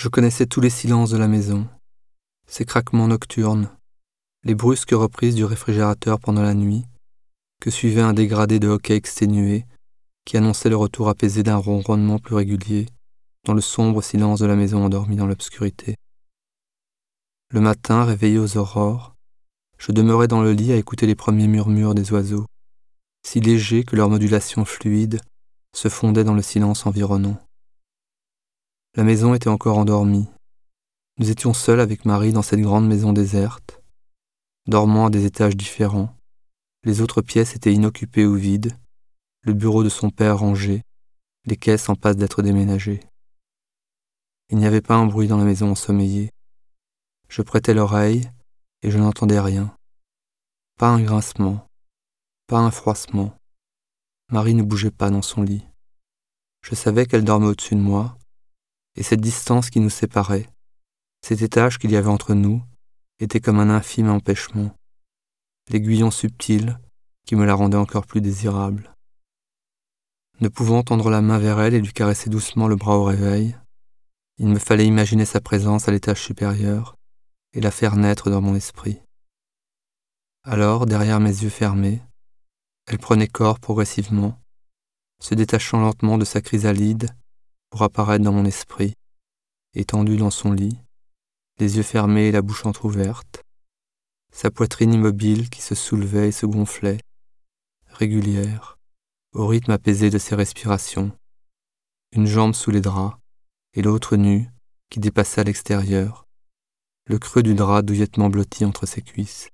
Je connaissais tous les silences de la maison, ses craquements nocturnes, les brusques reprises du réfrigérateur pendant la nuit, que suivait un dégradé de hockey exténué qui annonçait le retour apaisé d'un ronronnement plus régulier dans le sombre silence de la maison endormie dans l'obscurité. Le matin, réveillé aux aurores, je demeurais dans le lit à écouter les premiers murmures des oiseaux, si légers que leur modulation fluide se fondait dans le silence environnant. La maison était encore endormie. Nous étions seuls avec Marie dans cette grande maison déserte, dormant à des étages différents. Les autres pièces étaient inoccupées ou vides, le bureau de son père rangé, les caisses en passe d'être déménagées. Il n'y avait pas un bruit dans la maison ensommeillée. Je prêtais l'oreille et je n'entendais rien. Pas un grincement, pas un froissement. Marie ne bougeait pas dans son lit. Je savais qu'elle dormait au-dessus de moi, et cette distance qui nous séparait, cet étage qu'il y avait entre nous, était comme un infime empêchement, l'aiguillon subtil qui me la rendait encore plus désirable. Ne pouvant tendre la main vers elle et lui caresser doucement le bras au réveil, il me fallait imaginer sa présence à l'étage supérieur et la faire naître dans mon esprit. Alors, derrière mes yeux fermés, elle prenait corps progressivement, se détachant lentement de sa chrysalide pour apparaître dans mon esprit, étendue dans son lit, les yeux fermés et la bouche entr'ouverte, sa poitrine immobile qui se soulevait et se gonflait, régulière, au rythme apaisé de ses respirations, une jambe sous les draps, et l'autre nue, qui dépassait à l'extérieur, le creux du drap douillettement blotti entre ses cuisses.